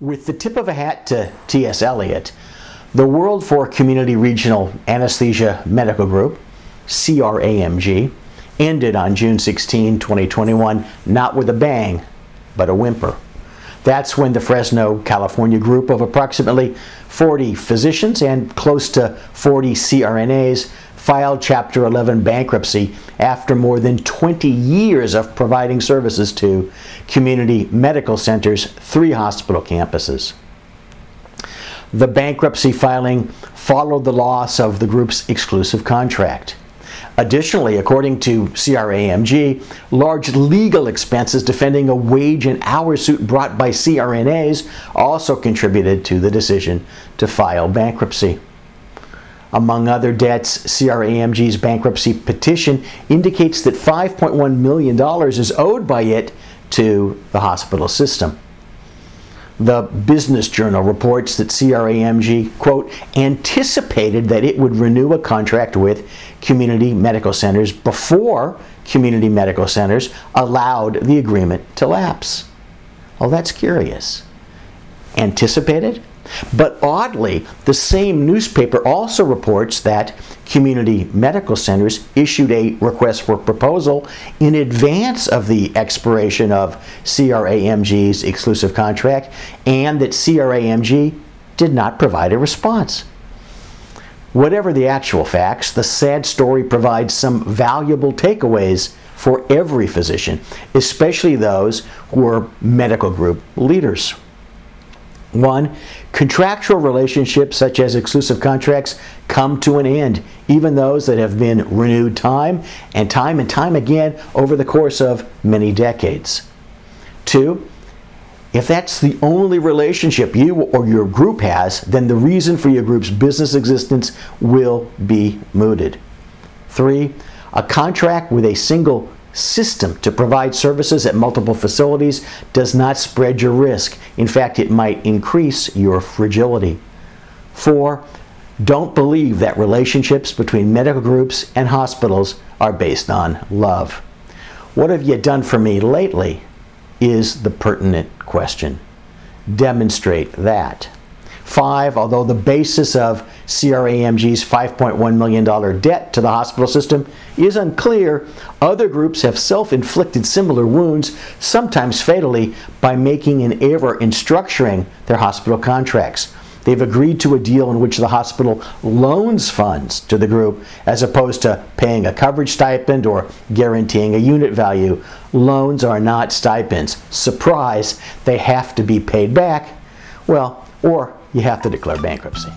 With the tip of a hat to T.S. Eliot, the World for Community Regional Anesthesia Medical Group, CRAMG, ended on June 16, 2021, not with a bang, but a whimper. That's when the Fresno, California group of approximately 40 physicians and close to 40 CRNAs filed Chapter 11 bankruptcy after more than 20 years of providing services to community medical centers, three hospital campuses. The bankruptcy filing followed the loss of the group's exclusive contract. Additionally, according to CRAMG, large legal expenses defending a wage and hour suit brought by CRNAs also contributed to the decision to file bankruptcy. Among other debts, CRAMG's bankruptcy petition indicates that $5.1 million is owed by it to the hospital system. The Business Journal reports that CRAMG, quote, anticipated that it would renew a contract with community medical centers before community medical centers allowed the agreement to lapse. Well, that's curious. Anticipated? But oddly, the same newspaper also reports that community medical centers issued a request for proposal in advance of the expiration of CRAMG's exclusive contract and that CRAMG did not provide a response. Whatever the actual facts, the sad story provides some valuable takeaways for every physician, especially those who are medical group leaders. One, contractual relationships such as exclusive contracts come to an end, even those that have been renewed time and time and time again over the course of many decades. Two, if that's the only relationship you or your group has, then the reason for your group's business existence will be mooted. Three, a contract with a single system to provide services at multiple facilities does not spread your risk. In fact, it might increase your fragility. Four, don't believe that relationships between medical groups and hospitals are based on love. What have you done for me lately? Is the pertinent question. Demonstrate that. Five, although the basis of CRAMG's $5.1 million debt to the hospital system is unclear, other groups have self inflicted similar wounds, sometimes fatally, by making an error in structuring their hospital contracts. They've agreed to a deal in which the hospital loans funds to the group as opposed to paying a coverage stipend or guaranteeing a unit value. Loans are not stipends. Surprise, they have to be paid back. Well, or you have to declare bankruptcy.